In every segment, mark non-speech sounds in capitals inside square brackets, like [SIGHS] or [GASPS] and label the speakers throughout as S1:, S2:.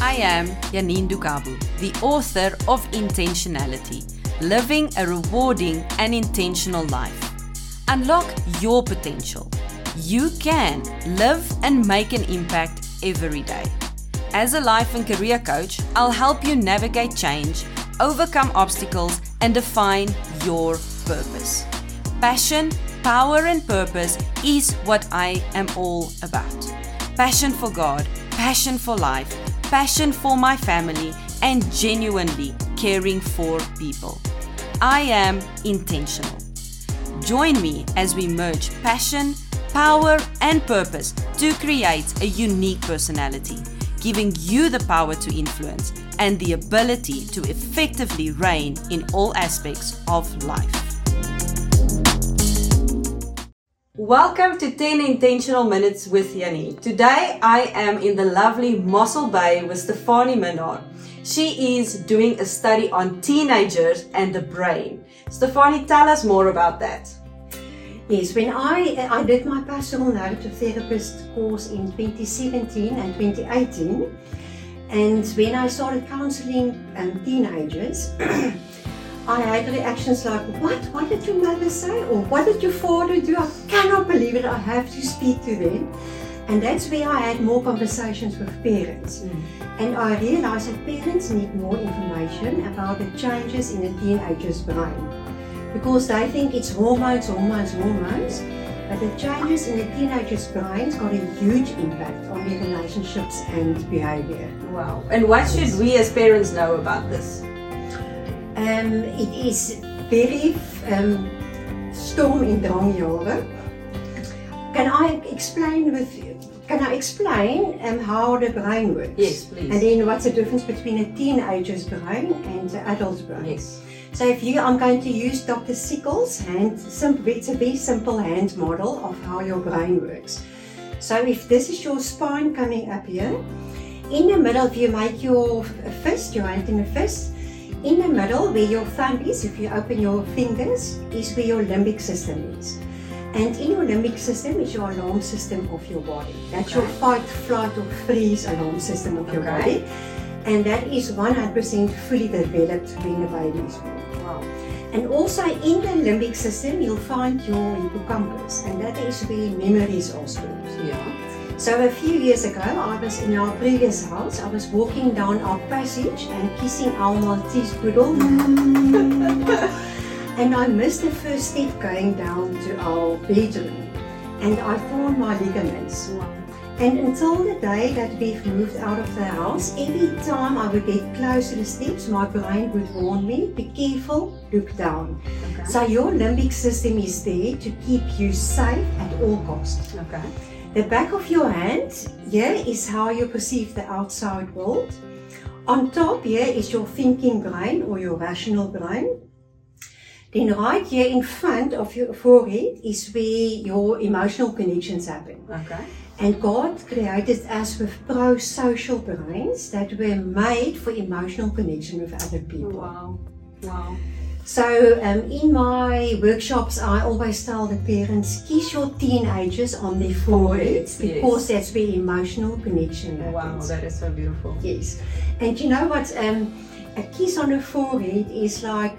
S1: I am Janine Dukabu, the author of Intentionality Living a Rewarding and Intentional Life. Unlock your potential. You can live and make an impact every day. As a life and career coach, I'll help you navigate change, overcome obstacles, and define your purpose. Passion, power, and purpose is what I am all about. Passion for God, passion for life, passion for my family, and genuinely caring for people. I am intentional. Join me as we merge passion, power, and purpose to create a unique personality, giving you the power to influence and the ability to effectively reign in all aspects of life. Welcome to 10 Intentional Minutes with Yanni. Today I am in the lovely Mossel Bay with Stefanie Minnar. She is doing a study on teenagers and the brain. Stefanie, tell us more about that.
S2: Yes, when I I did my personal narrative therapist course in 2017 and 2018, and when I started counseling um, teenagers, [CLEARS THROAT] I had reactions like, "What? What did your mother say? Or what did your father do? I cannot believe it. I have to speak to them." And that's where I had more conversations with parents. And I realized that parents need more information about the changes in a teenager's brain because they think it's hormones, hormones, hormones. But the changes in the teenager's brain's got a huge impact on their relationships and behavior.
S1: Wow. And what should we as parents know about this?
S2: Um, it is very um, storm in. Can I explain with you? can I explain um, how the brain works?
S1: Yes, please.
S2: And then what's the difference between a teenager's brain and the adult's brain?
S1: Yes.
S2: So if you, I'm going to use Dr. Siegel's hand, simple, it's a very simple hand model of how your brain works. So if this is your spine coming up here, in the middle, if you make your fist, your hand in a fist, in the middle where your thumb is, if you open your fingers, is where your limbic system is. And in your limbic system is your alarm system of your body. That's your fight, flight, or freeze alarm system of your body. And that is 100% fully developed when the baby is born. And also in the limbic system, you'll find your hippocampus, and that is where memories are stored.
S1: Yeah.
S2: So a few years ago, I was in our previous house. I was walking down our passage and kissing our Maltese [LAUGHS] poodle. and I missed the first step going down to our bedroom. And I torn my ligaments. And until the day that we've moved out of the house, every time I would get close to the steps, my brain would warn me, be careful, look down.
S1: Okay.
S2: So your limbic system is there to keep you safe at all costs.
S1: Okay.
S2: The back of your hand here is how you perceive the outside world. On top here is your thinking brain or your rational brain. Then right here in front of your forehead is where your emotional connections happen.
S1: Okay.
S2: And God created us with pro-social brains that were made for emotional connection with other people.
S1: Wow. Wow.
S2: So um, in my workshops, I always tell the parents, kiss your teenagers on their foreheads
S1: yes.
S2: because that's where emotional connection
S1: Wow, that is so beautiful.
S2: Yes. And you know what? Um, a kiss on the forehead is like,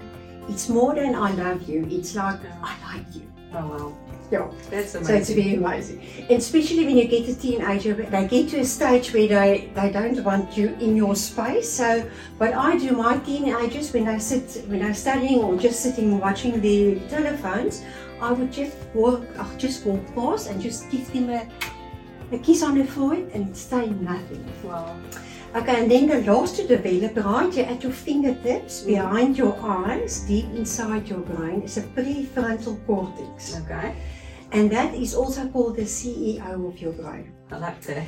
S2: it's more than I love you. It's like, I like you.
S1: Oh wow.
S2: Yeah.
S1: That's
S2: So it's
S1: amazing.
S2: very amazing. And especially when you get a teenager, they get to a stage where they, they don't want you in your space. So what I do, my teenagers, when I sit, when they're studying or just sitting watching their telephones, I would just walk, I'll just walk past and just give them a, a kiss on the forehead and say nothing.
S1: Wow.
S2: Okay, and then the last to develop right here at your fingertips, mm. behind your eyes, deep inside your brain, is a prefrontal cortex.
S1: Okay.
S2: And that is also called the CEO of your brain.
S1: I like that.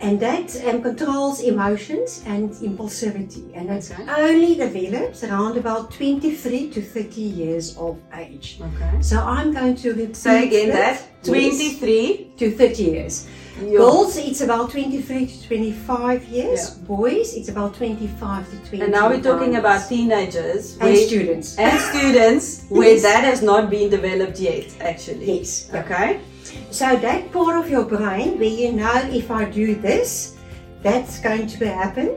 S2: And that um, controls emotions and impulsivity. And that's
S1: Okay.
S2: only develops around about 23 to 30 years of age.
S1: Okay.
S2: So I'm going to repeat
S1: Say again that.
S2: Yes.
S1: 23.
S2: to 30 years. Girls, it's about 23 to 25 years.
S1: Yeah.
S2: Boys, it's about 25 to 20.
S1: And now we're talking about teenagers
S2: and
S1: where-
S2: students.
S1: and [LAUGHS] students where
S2: Yes.
S1: that has not been developed yet, actually.
S2: Yes.
S1: Okay.
S2: So that part of your brain where you know if I do this, that's going to happen.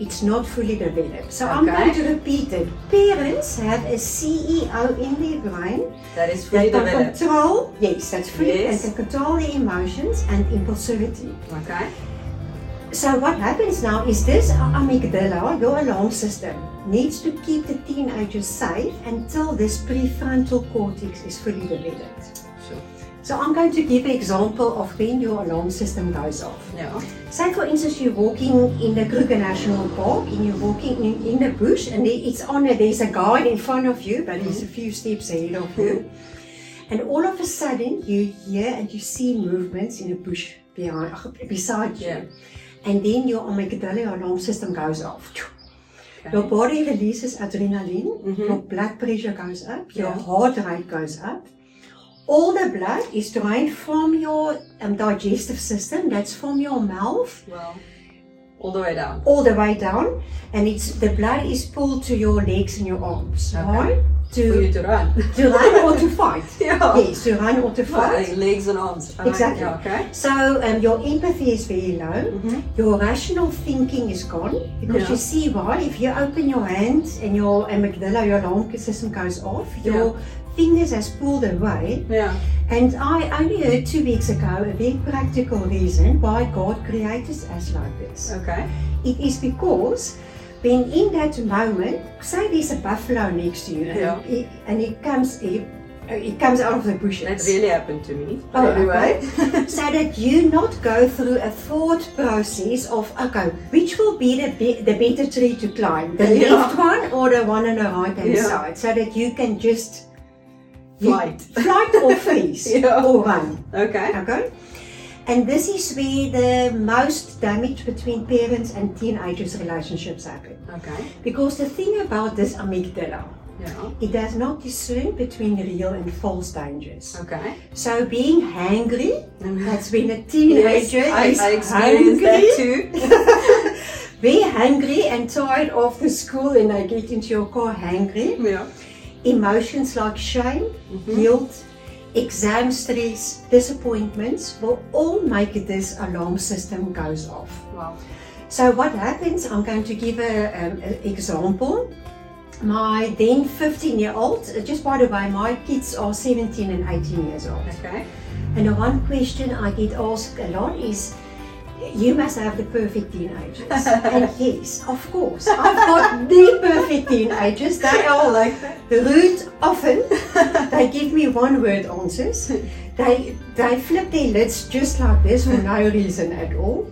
S2: It's not fully developed. So I'm going to repeat it. Parents have a CEO in their brain
S1: That is fully
S2: that can
S1: developed.
S2: control, yes, that's free,
S1: Yes.
S2: and can control the emotions and impulsivity.
S1: Okay.
S2: So what happens now is this amygdala, your alarm system, needs to keep the teenagers safe until this prefrontal cortex is fully developed. So I'm going to give an example of when your alarm system goes off.
S1: Yeah.
S2: Say for instance you're walking in the Kruger National Park and you're walking in, in the bush and it's on a, there's a guide in front of you but he's a mhm. few steps ahead of you. And all of a sudden you hear and you see movements in the bush behind, beside you.
S1: Yeah.
S2: And then your amygdala alarm system goes off. Your body releases adrenaline, mhm. your blood pressure goes up, your
S1: Yeah.
S2: heart rate goes up. All the blood is drained from your um, digestive system, that's from your mouth,
S1: Well, all the way down.
S2: all the way down, and it's the blood is pulled to your legs and your arms,
S1: Okay.
S2: right?
S1: For you
S2: To,
S1: to run. [LAUGHS]
S2: to run or to fight. [LAUGHS]
S1: Yeah.
S2: Yes, to run or to fight.
S1: legs and arms.
S2: Exactly.
S1: Yeah, okay.
S2: So um, your empathy is very low.
S1: Mhm.
S2: Your rational thinking is gone because
S1: Yeah.
S2: you see why if you open your hand and your amygdala, your alarm system goes off, your fingers has pulled away.
S1: Yeah.
S2: And I only heard two weeks ago a very practical reason why God created us like this.
S1: Okay.
S2: It is because when in that moment, say there's a buffalo next to you, and,
S1: Yeah.
S2: it, and it comes, it, it comes out of the bushes.
S1: That really happened to me.
S2: Oh,
S1: anyway. [LAUGHS]
S2: so that you not go through a thought process of okay, which will be the be- the better tree to climb, the
S1: Yeah.
S2: left one or the one on the right hand
S1: Yeah.
S2: side, so that you can just
S1: Flight. [LAUGHS]
S2: flight or freeze [LAUGHS]
S1: Yeah.
S2: or run.
S1: Okay.
S2: Okay. And this is where the most damage between parents and teenagers' relationships happen.
S1: Okay.
S2: Because the thing about this amygdala,
S1: Yeah.
S2: it does not discern between real and false dangers.
S1: Okay.
S2: So being hangry,
S1: Mhm.
S2: that's when a
S1: Yes,
S2: teenager
S1: I,
S2: is
S1: I experienced
S2: hungry,
S1: that too. [LAUGHS]
S2: very hungry and tired of the school and I get into your car hangry.
S1: yeah.
S2: Emotions like shame,
S1: Mm-hmm.
S2: guilt, exam stress, disappointments will all make this alarm system goes off.
S1: Wow.
S2: So what happens, I'm going to give a, um, an example. My then 15 year old, just by the way, my kids are 17 and 18 years old.
S1: Okay.
S2: And the one question I get asked a lot is, you must have the perfect teenagers. [LAUGHS] and yes, of course, I've got the perfect teenagers. They are [LAUGHS] like rude often. They give me one word answers. They they flip their lids just like this for no reason at all.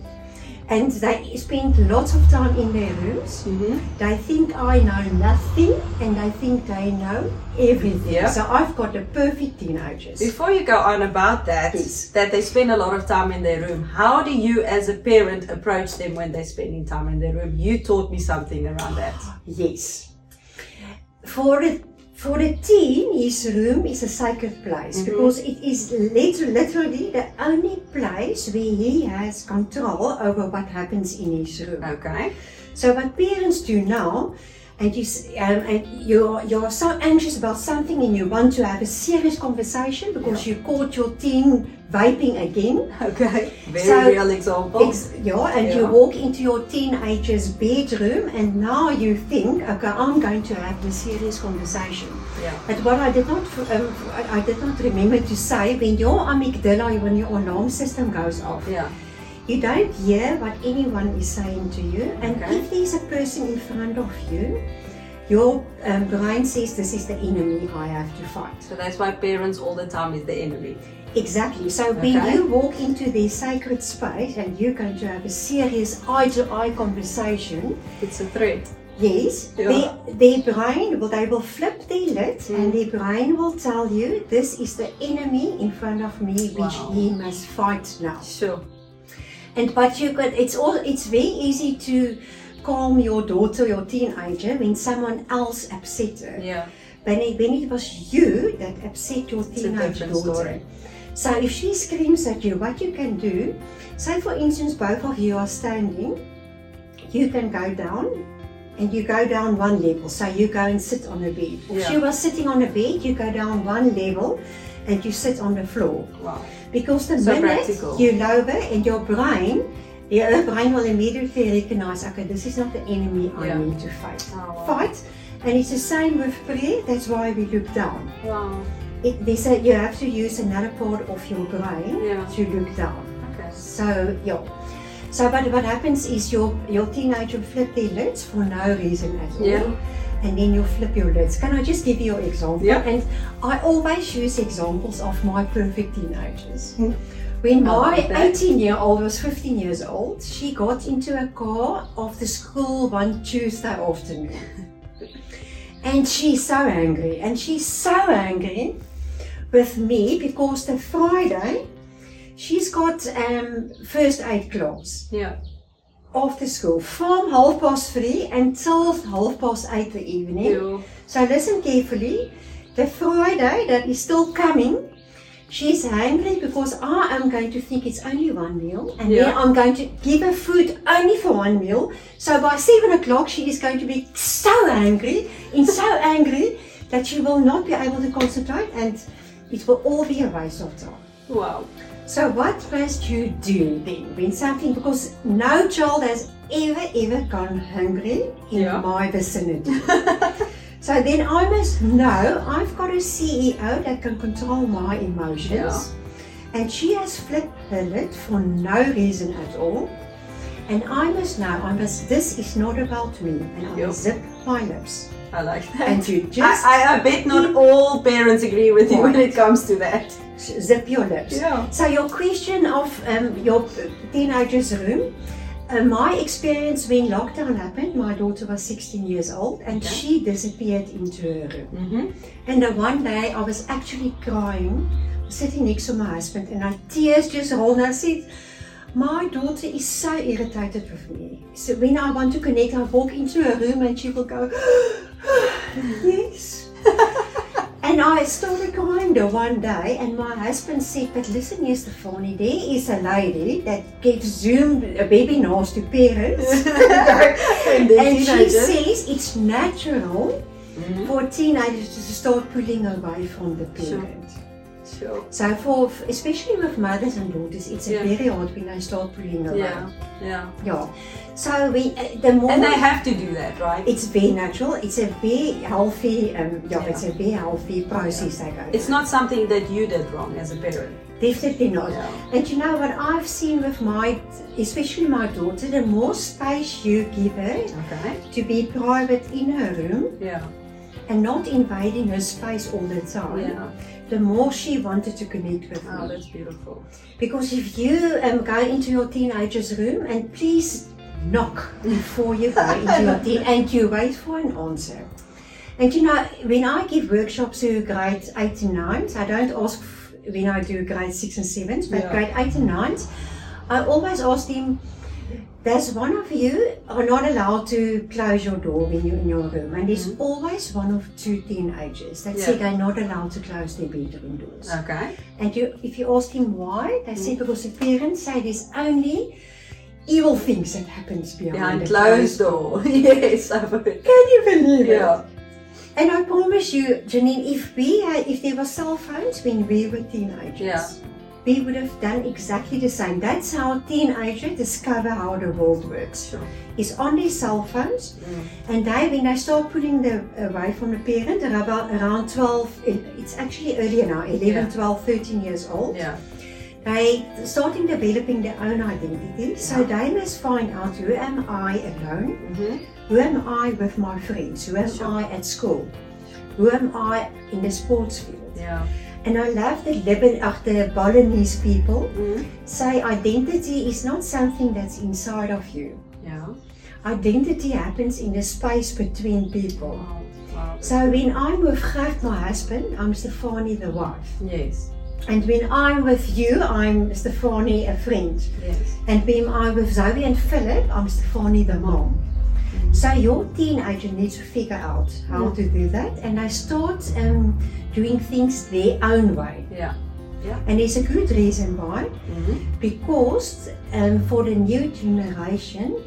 S2: And they spend lots of time in their rooms.
S1: Mm-hmm.
S2: They think I know nothing and they think they know everything.
S1: Yeah.
S2: So I've got the perfect teenagers.
S1: Before you go on about that, that they spend a lot of time in their room, how do you as a parent approach them when they're spending time in their room? You taught me something around that.
S2: Yes. For the for the teen, his room is a sacred place mhm. because it is lit- literally the only place where he has control over what happens in his room.
S1: Okay.
S2: So what parents do now, and you um, and you're you're so anxious about something and you want to have a serious conversation because you caught your teen vaping again.
S1: Okay. Very
S2: So-
S1: real example.
S2: Ex- yeah, and you walk into your teenager's bedroom, and now you think, okay, I'm going to have a serious conversation.
S1: yeah.
S2: But what I did not, um, I did not remember to say, when your amygdala, when your alarm system goes off,
S1: Yeah.
S2: You don't hear what anyone is saying to you, and
S1: Okay.
S2: if there's a person in front of you, your um, brain says, "This is the enemy I have to fight."
S1: So that's why parents all the time is the enemy.
S2: Exactly. So when you walk into their sacred space and you're going to have a serious eye-to-eye conversation,
S1: It's a threat.
S2: yes,
S1: Yeah.
S2: their, their brain will they will flip their lid
S1: Mm.
S2: and their brain will tell you this is the enemy in front of me which
S1: Wow.
S2: he must fight now.
S1: Sure.
S2: And but you got it's all it's very easy to calm your daughter, your teenager, when someone else upset her.
S1: Yeah.
S2: When it, when it was you that upset your teenage daughter.
S1: story.
S2: So if she screams at you, what you can do, say for instance, both of you are standing, you can go down and you go down one level. So you go and sit on a bed. If
S1: Yeah.
S2: she was sitting on a bed, you go down one level and you sit on the floor.
S1: Wow.
S2: Because the
S1: So
S2: minute
S1: practical.
S2: you lower and your brain, your brain will immediately recognize, okay, this is not the enemy I
S1: Yeah.
S2: need to fight.
S1: Oh, wow.
S2: Fight. And it's the same with prayer, that's why we look down.
S1: Wow.
S2: It, they say you have to use another part of your brain
S1: Yeah.
S2: to look down.
S1: Okay.
S2: So yeah. So but what happens is your your teenager flip their lids for no reason at all.
S1: Yeah.
S2: And then you flip your lids. Can I just give you an example?
S1: Yeah.
S2: And I always use examples of my perfect teenagers. When my 18 year old was 15 years old, she got into a car after school one Tuesday afternoon. [LAUGHS] And she's so angry. And she's so angry with me because the Friday she's got um, first aid class
S1: Yeah.
S2: After school from half past three until half past eight the evening.
S1: You.
S2: So listen carefully. The Friday that is still coming, she's angry because I am going to think it's only one meal, and then I'm going to give her food only for one meal. So by seven o'clock, she is going to be so angry and so [LAUGHS] angry that she will not be able to concentrate, and it will all be a waste of time.
S1: Wow.
S2: So what must you do then when something because no child has ever ever gone hungry in
S1: Yeah.
S2: my vicinity. [LAUGHS] so then I must know I've got a CEO that can control my emotions.
S1: Yeah.
S2: And she has flipped her lid for no reason at all. And I must know I must this is not about me and I
S1: Yep.
S2: must zip my lips.
S1: I like that.
S2: And you just
S1: I, I, I bet not all parents agree with you when it comes to that.
S2: zip your lips.
S1: Yeah.
S2: So your question of um, your teenager's room, uh, my experience when lockdown happened, my daughter was 16 years old and she disappeared into her room.
S1: Mm-hmm.
S2: And then one day I was actually crying, sitting next to my husband and my tears just rolled and I said, my daughter is so irritated with me. So when I want to connect, I walk into her room and she will go, [GASPS] yes. [LAUGHS] And I started crying the one day, and my husband said, But listen, here, Stephanie, there is a lady that gives Zoom webinars to parents. [LAUGHS]
S1: and
S2: and she says it's natural
S1: Mhm.
S2: for teenagers to start pulling away from the parent.
S1: Sure.
S2: So, for especially with mothers and daughters, it's
S1: Yeah.
S2: very hard when they start pulling away.
S1: Yeah. Yeah.
S2: Yeah. So, we, uh, the more.
S1: And they have to do that, right?
S2: it's very natural. It's a very healthy, um, yeah,
S1: Yeah.
S2: it's a very healthy process they go
S1: It's not something that you did wrong as a parent.
S2: Definitely not.
S1: Yeah.
S2: And you know what I've seen with my, especially my daughter, the more space you give her
S1: Okay.
S2: to be private in her room
S1: Yeah.
S2: and not invading her space all the time,
S1: Yeah.
S2: The more she wanted to connect with
S1: Oh,
S2: me.
S1: that's beautiful.
S2: Because if you um, go into your teenager's room and please knock before you go into your [LAUGHS] teen and you wait for an answer. And you know, when I give workshops to grade 8 and 9s, I don't ask when I do grade 6 and 7, but
S1: Yeah.
S2: grade 8 and 9, I always ask them, there's one of you are not allowed to close your door when you're in your room. And there's always one of two teenagers that say they're not allowed to close their bedroom doors.
S1: Okay.
S2: And you, if you ask him why, they
S1: Mm.
S2: say because the parents say there's only evil things that happens behind,
S1: Behind
S2: the
S1: closed door. [LAUGHS] yes, I've heard.
S2: Can you believe it? And I promise you, Janine, if we had, if there were cell phones when we were teenagers,
S1: Yeah.
S2: We would have done exactly the same. That's how teenagers discover how the world works.
S1: Sure.
S2: Is on their cell phones,
S1: Mm.
S2: and they when they start pulling the away from the parent, about around 12, it's actually earlier now, 11,
S1: Yeah.
S2: 12, 13 years old.
S1: Yeah.
S2: They starting developing their own identity, so they must find out who am I alone,
S1: Mm-hmm.
S2: who am I with my friends, who am
S1: Sure.
S2: I at school, who am I in the sports field.
S1: Yeah.
S2: And I love the Leban, ach, the Balinese people
S1: Mm.
S2: say identity is not something that's inside of you.
S1: Yeah.
S2: Identity happens in the space between people.
S1: Wow. Wow.
S2: So when I'm with Gert, my husband, I'm Stefanie the wife.
S1: Yes.
S2: And when I'm with you, I'm Stefanie, a friend.
S1: Yes.
S2: And when I'm with Zoe and Philip, I'm Stefanie, the mom. So your teenager needs to figure out how to do that, and they start um, doing things their own way.
S1: Yeah. Yeah.
S2: And there's a good reason why,
S1: Mm-hmm.
S2: because um, for the new generation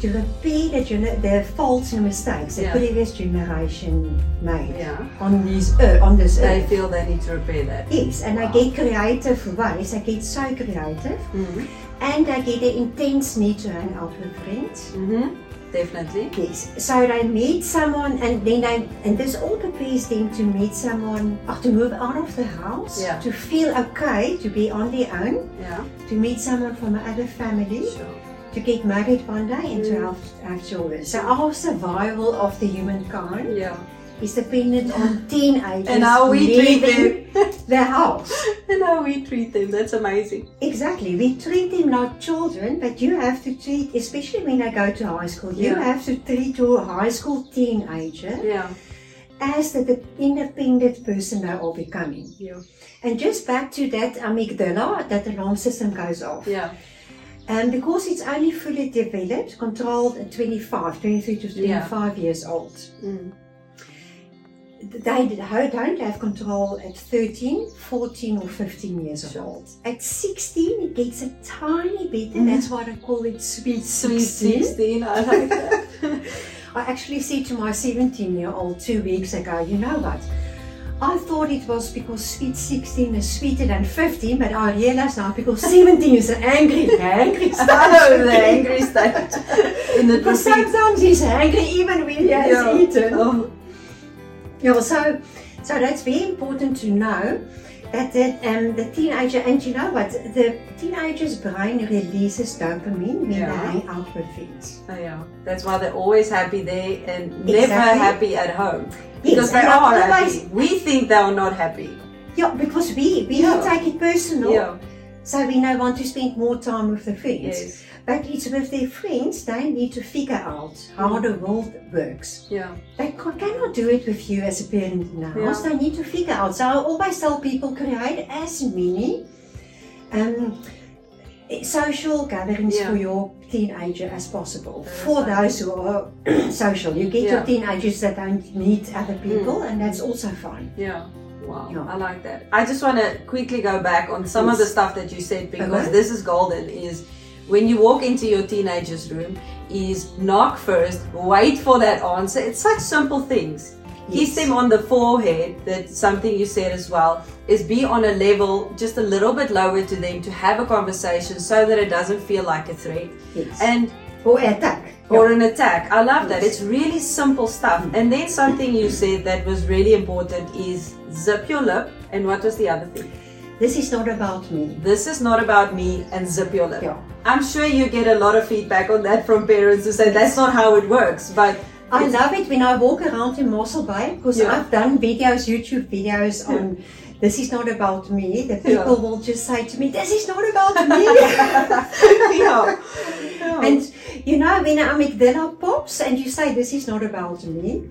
S2: to repeat the, gener- the faults and mistakes the previous generation made
S1: Yeah.
S2: on this earth, on this
S1: They
S2: earth.
S1: feel they need to repair that.
S2: Yes, and
S1: Wow.
S2: I get creative ways. I get so creative,
S1: Mm-hmm.
S2: and I get the intense need to hang out with friends.
S1: Mm-hmm. Definitely.
S2: Yes, so they meet someone, and then they, and this all prepares them to meet someone, or to move out of the house,
S1: Yeah.
S2: to feel okay, to be on their own,
S1: Yeah.
S2: to meet someone from another family,
S1: Sure.
S2: to get married one day, and to
S1: Mm.
S2: have, have children. So our survival of the humankind
S1: Yeah.
S2: Is dependent on teenagers
S1: And how we treat them. [LAUGHS]
S2: the house. [LAUGHS]
S1: and how we treat them. That's amazing.
S2: Exactly. We treat them like children, but you have to treat, especially when they go to high school, you have to treat your high school teenager
S1: Yeah.
S2: as the, independent person they are becoming.
S1: Yeah.
S2: And just back to that amygdala, that alarm system goes off.
S1: Yeah.
S2: And because it's only fully developed, controlled at 25, 23 to
S1: Yeah.
S2: 25 years old,
S1: Mm.
S2: They don't have control at 13, 14 or 15 years
S1: Sure.
S2: old. At 16, it gets a tiny bit, and
S1: Mhm.
S2: that's why I call it sweet
S1: Sweet
S2: 16.
S1: 16. I like that. [LAUGHS]
S2: I actually said to my 17 year old two weeks ago, you know what? I thought it was because sweet 16 is sweeter than 15, but I realize now because 17 is an angry, [LAUGHS] angry stage.
S1: Know the angry state. In the repeat.
S2: sometimes he's angry even when he has
S1: Yeah.
S2: eaten.
S1: Oh,
S2: Yeah, so, so that's very important to know that the, um, the teenager, and you know what, the teenager's brain releases dopamine when
S1: Yeah.
S2: they hang out with friends.
S1: oh, yeah. That's why they're always happy there and never
S2: Exactly.
S1: happy at home.
S2: Yes,
S1: Because they are
S2: always-
S1: happy. We think they are not happy.
S2: Yeah, because we, we
S1: Yeah.
S2: take it personal.
S1: Yeah.
S2: So we now want to spend more time with the friends.
S1: Yes.
S2: But it's with their friends, they need to figure out how
S1: Mm.
S2: the world works.
S1: Yeah.
S2: They ca- cannot do it with you as a parent in the house.
S1: Yeah.
S2: They need to figure out. So I always tell people create as many um, social gatherings
S1: Yeah.
S2: for your teenager as possible.
S1: That's
S2: for
S1: right.
S2: those who are [CLEARS THROAT] social. You get
S1: Yeah.
S2: your teenagers that don't meet other people, and that's also fine.
S1: Yeah. Wow,
S2: Yeah.
S1: I like that. I just want to quickly go back on some of the stuff that you said because
S2: Okay.
S1: this is golden. Is when you walk into your teenager's room, is knock first, wait for that answer. It's such simple things. Kiss
S2: Yes.
S1: them on the forehead. That's something you said as well. Is be on a level just a little bit lower to them to have a conversation so that it doesn't feel like a threat.
S2: Yes.
S1: And
S2: or attack.
S1: or an attack. I love that. It's really simple stuff. Mm. And then something you said that was really important is zip your lip. And what was the other thing?
S2: This is not about me.
S1: This is not about me and zip your lip.
S2: Yeah.
S1: I'm sure you get a lot of feedback on that from parents who say that's not how it works. But
S2: I love it when I walk around in Mossel Bay because
S1: Yeah.
S2: I've done videos, YouTube videos on this is not about me. The people will just say to me, This is not about me. [LAUGHS]
S1: yeah. Yeah. [LAUGHS]
S2: and you know, when an amygdala pops and you say this is not about me,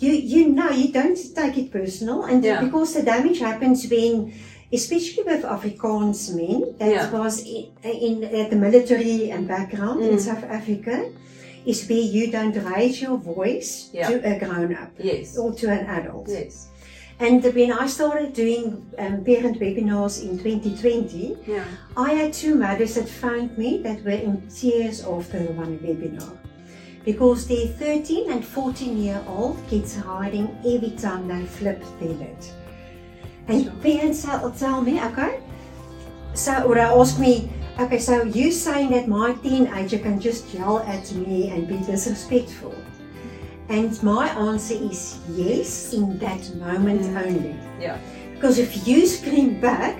S2: you you know you don't take it personal and
S1: Yeah.
S2: because the damage happens when especially with Afrikaans men that
S1: Yeah.
S2: was in, in uh, the military and background in
S1: Mm.
S2: South Africa is where you don't raise your voice
S1: Yeah.
S2: to a grown up
S1: yes.
S2: or to an adult.
S1: Yes.
S2: And when I started doing um, parent webinars in 2020,
S1: Yeah.
S2: I had two mothers that found me that were in tears after one webinar. Because their 13 and 14 year old kids are hiding every time they flip their lid. And parents will tell me, okay, so, or they ask me, okay, so you saying that my teenager can just yell at me and be disrespectful? And my answer is yes, in that moment
S1: Mm.
S2: only.
S1: Yeah.
S2: Because if you scream back,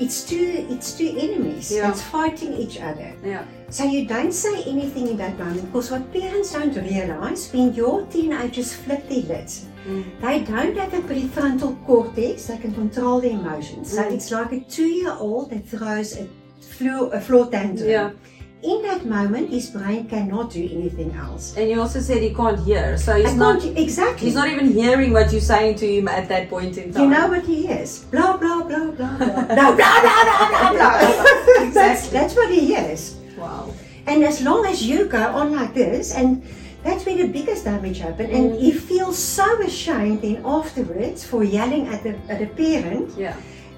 S2: it's two it's two enemies
S1: Yeah.
S2: that's fighting each other.
S1: Yeah.
S2: So you don't say anything in that moment because what parents don't realize when your teenagers flip their lids,
S1: Mm.
S2: they don't have a prefrontal cortex that can control their emotions. So
S1: Mm.
S2: it's like a two-year-old that throws a floor a floor tantrum.
S1: Yeah.
S2: in that moment, his brain cannot do anything else.
S1: And you also said he can't hear, so he's
S2: I
S1: not.
S2: exactly.
S1: He's not even hearing what you're saying to him at that point in time.
S2: You know what he is? Blah blah blah blah blah. no, [LAUGHS] blah blah blah blah blah. that's
S1: Exactly.
S2: that's what he is.
S1: Wow.
S2: And as long as you go on like this, and that's where the biggest damage happens, and
S1: Mm.
S2: he feels so ashamed then afterwards for yelling at the at the parent.
S1: Yeah.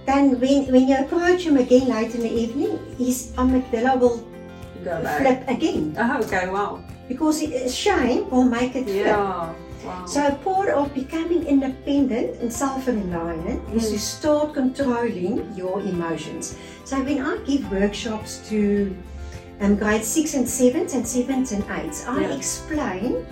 S2: Then when when you approach him again late in the evening, his amygdala will
S1: Go back.
S2: flip again
S1: Oh, okay. Wow.
S2: because shame will make it flip.
S1: Yeah. Wow.
S2: So part of becoming independent and self-reliant is
S1: Mm.
S2: to start controlling your emotions. So when I give workshops to um, grade six and sevens and sevens and eights, I
S1: Yeah.
S2: explain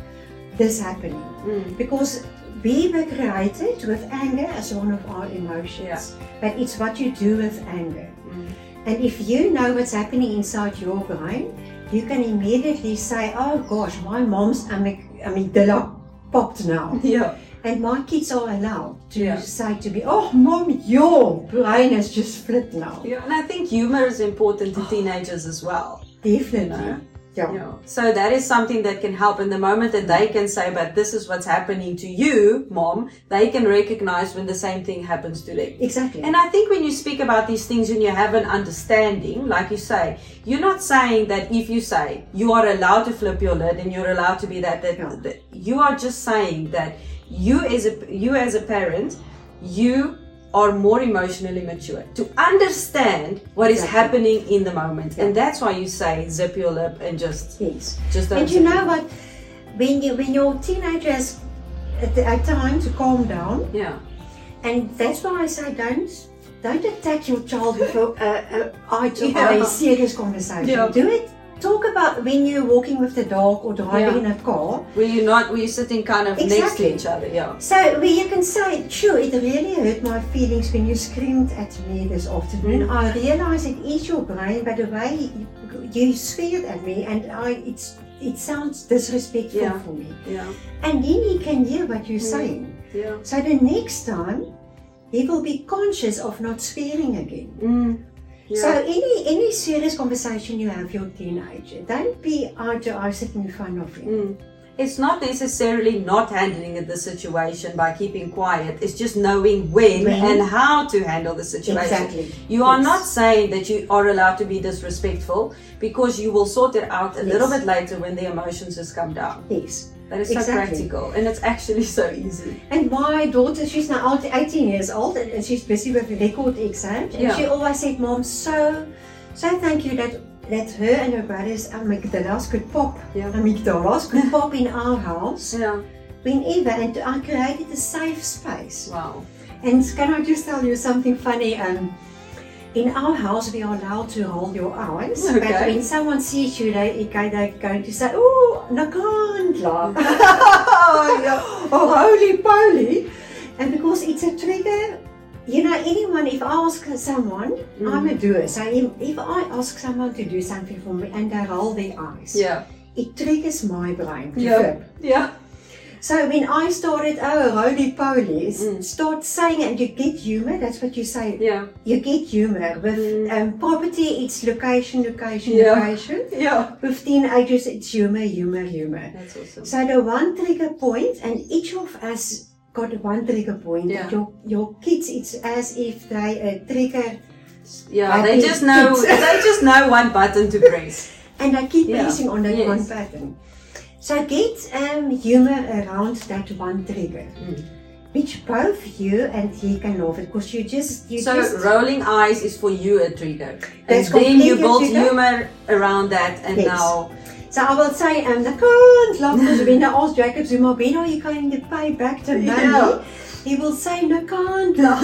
S2: this happening
S1: Mm.
S2: because we were created with anger as one of our emotions. But it's what you do with anger.
S1: Mm.
S2: And if you know what's happening inside your brain, you can immediately say, "Oh gosh, my mom's amyg- amygdala popped now." [LAUGHS]
S1: Yeah.
S2: And my kids are allowed to
S1: Yeah.
S2: say to me, Oh, mom, your brain has just flipped now.
S1: Yeah. And I think humor is important to teenagers as well.
S2: Definitely. Yeah.
S1: Yeah. So that is something that can help in the moment that they can say, but this is what's happening to you, mom, they can recognize when the same thing happens to them.
S2: Exactly.
S1: And I think when you speak about these things and you have an understanding, like you say, you're not saying that if you say you are allowed to flip your lid and you're allowed to be that, that,
S2: Yeah.
S1: that you are just saying that you as a you as a parent, you are more emotionally mature to understand what is
S2: Exactly.
S1: happening in the moment, and that's why you say zip your lip and just
S2: yes.
S1: just don't.
S2: And you know what? When you when your teenager has a, time to calm down,
S1: Yeah.
S2: and that's why I say don't don't attack your child with a, a, a eye to [LAUGHS]
S1: Yeah.
S2: eye serious conversation.
S1: Yeah.
S2: Do it. Talk about when you're walking with the dog or driving
S1: Yeah.
S2: in a car.
S1: Were you not? Were you sitting kind of next to each other? Yeah.
S2: So where you can say, sure, it really hurt my feelings when you screamed at me this afternoon.
S1: Mm.
S2: I realize it is your brain, but the way you, you sweared at me, and I, it's it sounds disrespectful
S1: Yeah.
S2: for me.
S1: Yeah.
S2: And then he can hear what you're
S1: Mm.
S2: saying.
S1: Yeah.
S2: So the next time, he will be conscious of not swearing again.
S1: Mm. Yeah.
S2: So any any serious conversation you have with your teenager, don't be eye to eye sitting in front of him.
S1: Mm. It's not necessarily not handling the situation by keeping quiet. It's just knowing when,
S2: When.
S1: and how to handle the situation.
S2: Exactly.
S1: You are
S2: Yes.
S1: not saying that you are allowed to be disrespectful because you will sort it out a
S2: Yes.
S1: little bit later when the emotions has come down.
S2: Yes.
S1: That is so practical and it's actually so easy.
S2: And my daughter, she's now 18 years old and, she's busy with record exams. And
S1: Yeah.
S2: she always said, Mom, so, so thank you that, that her and her brothers amygdalas could pop.
S1: Yeah.
S2: Amygdalas could [LAUGHS] pop in our house
S1: Yeah.
S2: whenever. And I created a safe space.
S1: Wow.
S2: And can I just tell you something funny? Um, in our house, we are allowed to roll your eyes. But when someone sees you, they, they- they're going to say, Oh, Nkandla.
S1: oh, [LAUGHS] [LAUGHS] yeah.
S2: oh, holy poly. And because it's a trigger, you know, anyone, if I ask someone,
S1: Mm.
S2: I'm a doer. So if, if I ask someone to do something for me and they roll their eyes,
S1: Yeah.
S2: it triggers my brain to
S1: Yeah.
S2: flip.
S1: Yeah.
S2: So when I started, oh, holy poly, s-
S1: Mm.
S2: start saying it and you get humor, that's what you say.
S1: Yeah.
S2: You get humor. With
S1: Mm.
S2: um, property, it's location, location,
S1: Yeah.
S2: location. [LAUGHS]
S1: Yeah.
S2: With teenagers, it's humor, humor, humor.
S1: That's awesome.
S2: So the one trigger point, and each of us got one trigger point.
S1: Yeah.
S2: Your your kids, it's as if they uh, trigger
S1: Yeah,
S2: I
S1: they just know they just know one button to press. [LAUGHS]
S2: and they keep
S1: Yeah.
S2: pressing on that
S1: Yes.
S2: one button. So get um, humor around that one trigger,
S1: Mm.
S2: which both you and he can love it because you just you
S1: So
S2: just
S1: rolling eyes is for you a trigger. And then you build humor around that and
S2: Yes.
S1: now
S2: So I will say, um, the can't laugh because when I ask Jacob Zuma, when are you going to pay back the money?
S1: Yeah.
S2: He will say, no, can't [LAUGHS] laugh.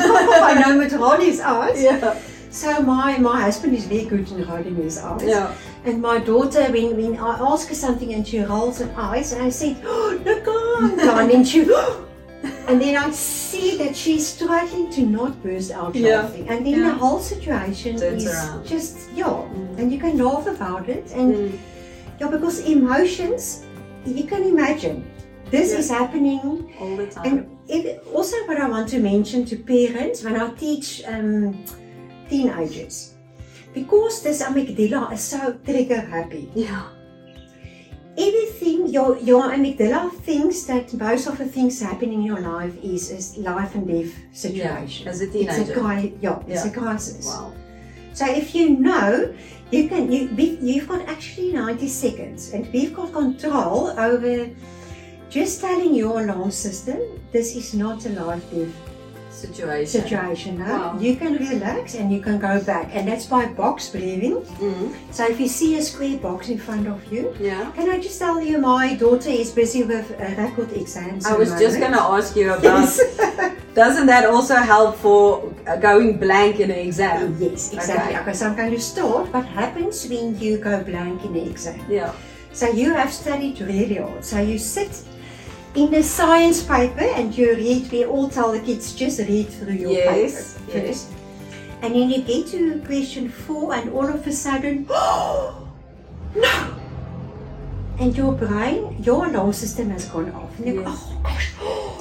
S2: I know rolling his eyes.
S1: Yeah.
S2: So my, my husband is very good in rolling his eyes.
S1: Yeah.
S2: And my daughter, when, when I ask her something and she rolls her eyes, and I say, oh, no, can't. And then she, [GASPS] and then I see that she's struggling to not burst out
S1: Yeah.
S2: laughing. And then
S1: Yeah.
S2: the whole situation
S1: Turns
S2: is
S1: around.
S2: just, yeah.
S1: Mm.
S2: And you can laugh about it. And
S1: Mm.
S2: yeah, because emotions, you can imagine, this
S1: Yeah.
S2: is happening.
S1: All the time.
S2: And it, also, what I want to mention to parents when I teach um, teenagers, because this amygdala is so trigger happy.
S1: Yeah.
S2: Everything your your amygdala thinks that most of the things happening in your life is is life and death situation.
S1: Yeah, as a teenager.
S2: It's a cri- yeah, it's
S1: Yeah.
S2: a crisis.
S1: Wow.
S2: So if you know, you can you you've got actually 90 seconds, and we've got control over just telling your alarm system this is not a life death
S1: Situation.
S2: situation. No?
S1: Wow.
S2: You can relax and you can go back, and that's by box breathing.
S1: Mm.
S2: So if you see a square box in front of you,
S1: Yeah.
S2: can I just tell you, my daughter is busy with uh, record exams.
S1: I was just going to ask you [LAUGHS] about. Doesn't that also help for uh, going blank in an exam?
S2: Yes, exactly.
S1: Okay.
S2: Okay. so I'm going to start. What happens when you go blank in the exam?
S1: Yeah.
S2: So you have studied really hard. So you sit in the science paper and you read. We all tell the kids just read through your
S1: Yes,
S2: paper
S1: yes.
S2: first. And then you get to question four, and all of a sudden, [GASPS] no! And your brain, your alarm system has gone off. And you go,
S1: Yes.
S2: oh gosh,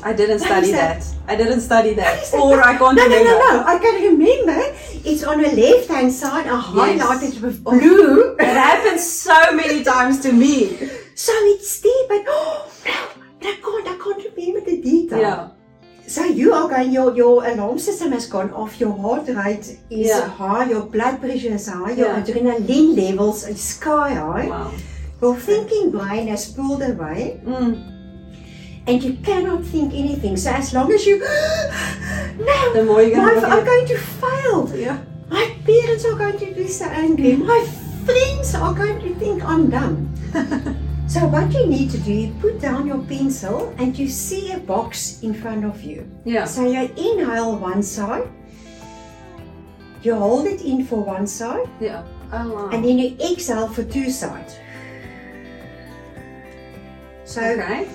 S2: [GASPS]
S1: I didn't study that?
S2: that?
S1: I didn't study that.
S2: That?
S1: Or I can't
S2: no,
S1: remember.
S2: No, no, no, I can remember. It's on the left hand side, I highlighted with blue.
S1: It happens so many times to me.
S2: So it's there, but oh, [GASPS] no, I can't, I can't remember the detail.
S1: Yeah.
S2: So you are going, your, your alarm system has gone off, your heart rate is
S1: Yeah.
S2: high, your blood pressure is high, your
S1: Yeah.
S2: adrenaline levels are sky high,
S1: Wow.
S2: your thinking brain has pulled away,
S1: Mm.
S2: and you cannot think anything. So as long as you, [GASPS] no,
S1: The more you're
S2: my,
S1: gonna
S2: I'm
S1: forget.
S2: going to fail.
S1: Yeah.
S2: My parents are going to be so angry. My friends are going to think I'm dumb. [LAUGHS] so what you need to do, you put down your pencil and you see a box in front of you.
S1: Yeah.
S2: So you inhale one side, you hold it in for one side,
S1: Yeah. Oh wow.
S2: and then you exhale for two sides. So
S1: okay.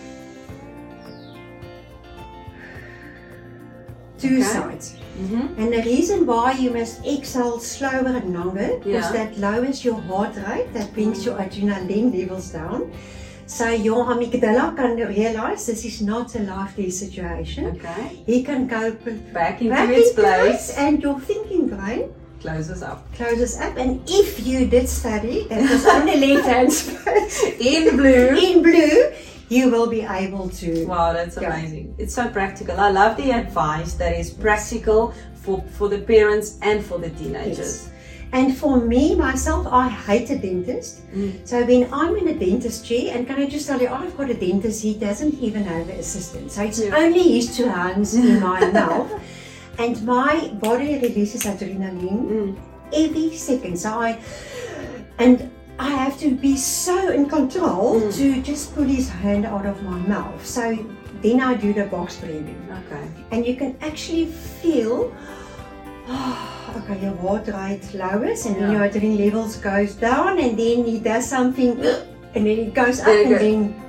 S2: two
S1: Okay.
S2: sides.
S1: Mm-hmm.
S2: And the reason why you must exhale slower and longer
S1: Yeah.
S2: because that lowers your heart rate, that brings your adrenaline levels down. So your amygdala can realize this is not a life situation.
S1: Okay.
S2: He can go
S1: Back into
S2: back
S1: its place.
S2: and your thinking brain
S1: Closes up.
S2: closes up. And if you did study, that was on the left hand [LAUGHS] space
S1: In blue.
S2: in blue, you will be able to.
S1: Wow, that's
S2: Yeah.
S1: amazing. It's so practical. I love the advice that is practical for, for the parents and for the teenagers.
S2: And for me, myself, I hate a dentist.
S1: Mm.
S2: So when I'm in a dentist chair, and can I just tell you, I've got a dentist, he doesn't even have an assistant. So it's
S1: Yeah.
S2: only his two hands in my [LAUGHS] mouth. And my body releases adrenaline
S1: Mm.
S2: every second. So I, and I have to be so in control
S1: Mm.
S2: to just pull his hand out of my mouth. So then I do the box breathing.
S1: Okay.
S2: And you can actually feel, [SIGHS] okay, your heart rate lowers and then your adrenaline levels goes down and then he does something [GASPS] and then it goes up
S1: There
S2: and
S1: go.
S2: then,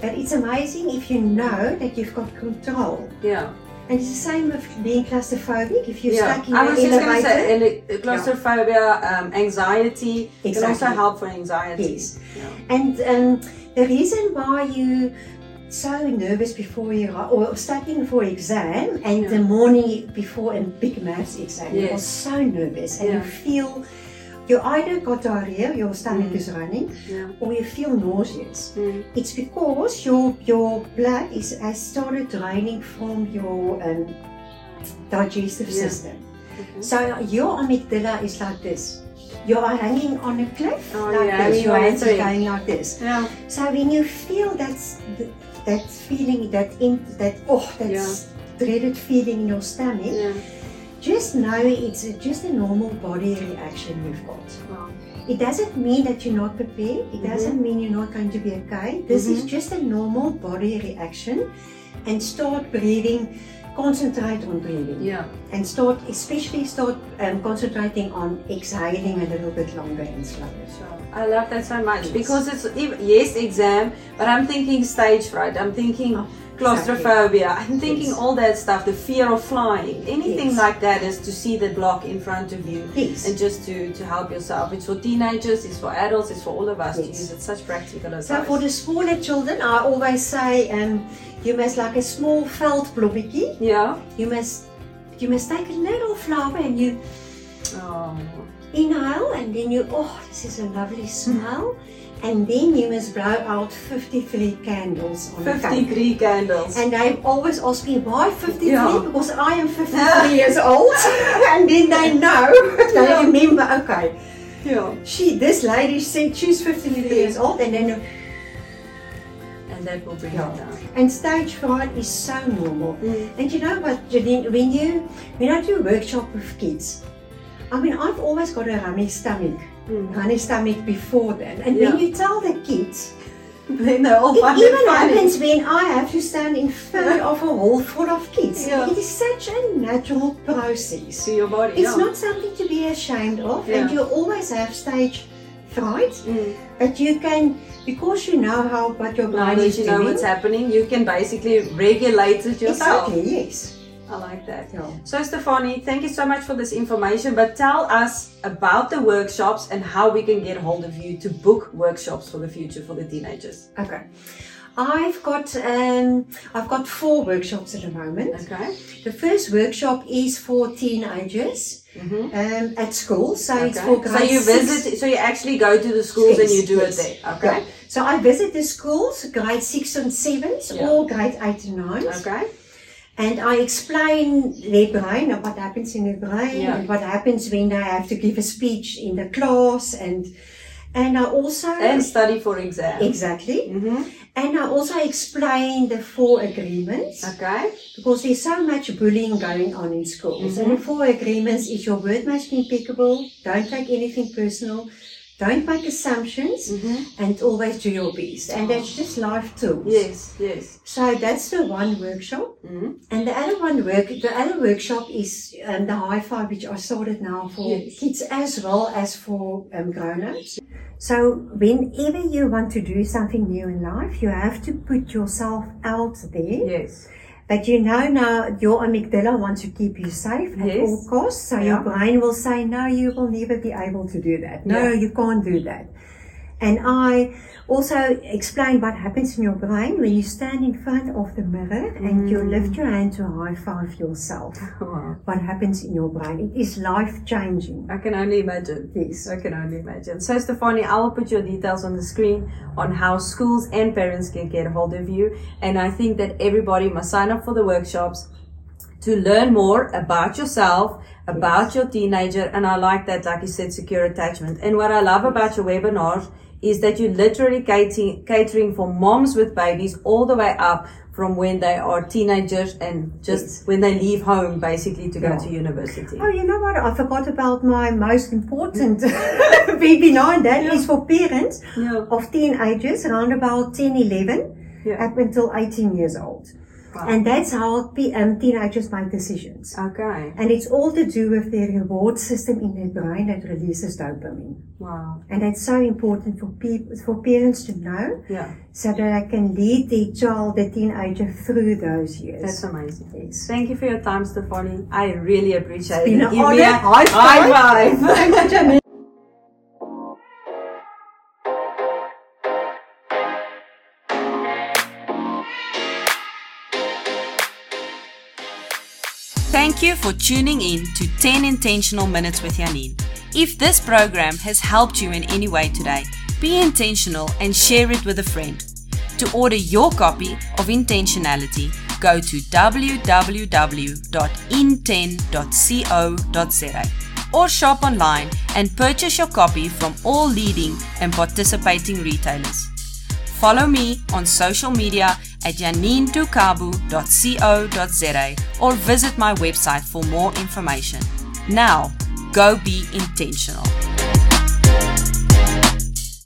S2: but it's amazing if you know that you've got control.
S1: Yeah.
S2: And it's the same with being claustrophobic. If you're
S1: yeah.
S2: stuck in
S1: I was just going to say, ele- claustrophobia, um, anxiety can also help for anxiety.
S2: Yes.
S1: Yeah.
S2: And um, the reason why you so nervous before you or studying for exam and
S1: Yeah.
S2: the morning before a big maths exam, you are so nervous and you feel you either got diarrhea, your stomach
S1: Mm.
S2: is running,
S1: Yeah.
S2: or you feel nauseous.
S1: Mm.
S2: It's because your your blood is has started draining from your um, digestive
S1: Yeah.
S2: system.
S1: Okay.
S2: So your amygdala is like this. You are hanging on a cliff
S1: Oh,
S2: like
S1: yeah,
S2: this.
S1: you
S2: Your hands are going like this.
S1: Yeah.
S2: So when you feel that's that feeling, that in, that oh, that's dreaded feeling in your stomach. Just know it's a- just a normal body reaction you've got.
S1: Wow.
S2: It doesn't mean that you're not prepared. It doesn't mean you're not going to be okay. This is
S1: Mhm.
S2: just a normal body reaction, and start breathing. Concentrate on breathing
S1: Yeah.
S2: and start, especially start um, concentrating on exhaling a little bit longer and slower.
S1: Sure. I love that so much
S2: Yes.
S1: because it's yes exam, but I'm thinking stage fright. I'm thinking
S2: Oh,
S1: claustrophobia. I'm thinking
S2: Yes.
S1: all that stuff. The fear of flying, anything
S2: Yes.
S1: like that, is to see the block in front of you
S2: Yes.
S1: and just to to help yourself. It's for teenagers. It's for adults. It's for all of us to use. It's such practical advice.
S2: So for the smaller children, I always say, um, you must like a small veldblommetjie.
S1: yeah.
S2: You must, you must take a little flower and you
S1: Oh.
S2: inhale and then you, oh, this is a lovely smell. And then you must blow out 53 candles on the
S3: 53 candles.
S2: And they always ask me why 53
S3: Yeah.
S2: because I am 53 [LAUGHS] years old. [LAUGHS] and then they know, [LAUGHS] they
S3: Yeah.
S2: remember, okay,
S3: yeah.
S2: she, this lady said she's 53 years old, and then
S3: And that will bring
S2: Yeah.
S3: it down.
S2: and stage fright is so normal.
S3: Mm.
S2: And you know what, Janine, when you when I do workshop with kids, I mean I've always got a runny stomach,
S3: Mm.
S2: runny stomach before then. And
S3: Yeah.
S2: when you tell the kids,
S3: Then they all
S2: it even
S3: funny.
S2: happens when I have to stand in front of a hall full of kids.
S3: Yeah.
S2: It is such a natural process.
S3: to your body.
S2: It's
S3: yeah.
S2: not something to be ashamed of, and you always have stage fright,
S3: Mm.
S2: but you can because you know how what your
S3: Now
S2: brain
S3: that
S2: is
S3: you know what's happening, you can basically regulate it yourself.
S2: Exactly, yes.
S3: I like that.
S2: Yeah.
S3: So, Stefani, thank you so much for this information. But tell us about the workshops and how we can get hold of you to book workshops for the future for the teenagers.
S2: Okay. I've got um, I've got four workshops at the moment.
S3: Okay.
S2: The first workshop is for teenagers
S3: Mhm.
S2: um, at school, so it's
S3: Okay.
S2: for
S3: So
S2: grade
S3: you
S2: six-
S3: visit, so you actually go to the schools and you do
S2: yes.
S3: it there. Okay.
S2: Yeah. So I visit the schools, grade six and sevens,
S3: Yeah.
S2: or grade eight and nine,
S3: Okay.
S2: And I explain their brain and what happens in their brain
S3: Yeah.
S2: and what happens when they have to give a speech in the class, and and I also
S3: And study for exam.
S2: exactly,
S3: Mm-hmm.
S2: and I also explain the four agreements.
S3: Okay.
S2: because there's so much bullying going on in schools. And the four agreements is your word must be impeccable, don't take anything personal, don't make assumptions, and always do your best. And that's just life tools.
S3: Yes. Yes.
S2: So that's the one workshop.
S3: Mhm.
S2: And the other one work the other workshop is um, the high five which I started now for
S3: Yes.
S2: kids as well as for um, grown-ups. So whenever you want to do something new in life, you have to put yourself out there.
S3: Yes.
S2: But you know now your amygdala wants to keep you safe at
S3: Yes.
S2: all costs. So
S3: Yeah.
S2: your brain will say, no, you will never be able to do that. No,
S3: Yeah.
S2: you can't do that. And I also explain what happens in your brain when you stand in front of the mirror and you
S3: Mm.
S2: lift your hand to high five yourself.
S3: Wow.
S2: What happens in your brain? It is life changing.
S3: I can only imagine.
S2: Yes.
S3: I can only imagine. So, Stefani, I will put your details on the screen on how schools and parents can get a hold of you. And I think that everybody must sign up for the workshops to learn more about yourself, about your teenager. And I like that, like you said, secure attachment. And what I love about your webinars is that you're literally catering, catering for moms with babies all the way up from when they are teenagers and just
S2: Yes.
S3: when they leave home basically to go to university.
S2: Oh, you know what? I forgot about my most important [LAUGHS] webinar. and That is for parents
S3: Yeah.
S2: of teenagers around about 10, 11
S3: Yeah.
S2: up until 18 years old.
S3: Wow.
S2: And that's how um, teenagers make decisions.
S3: Okay.
S2: And it's all to do with their reward system in their brain that releases dopamine.
S3: Wow.
S2: And that's so important for people, for parents to know
S3: Yeah.
S2: so that I can lead their child, the teenager through those years.
S3: That's amazing.
S2: Yes.
S3: Thank you for your time, Stefani. I really appreciate
S2: been
S3: it.
S2: an honor. High
S3: High
S2: five.
S1: Thank you for tuning in to 10 Intentional Minutes with Janine. If this program has helped you in any way today, be intentional and share it with a friend. To order your copy of Intentionality, go to www.inten.co.za or shop online and purchase your copy from all leading and participating retailers. Follow me on social media at janinedukabu.co.za or visit my website for more information. Now, go be intentional.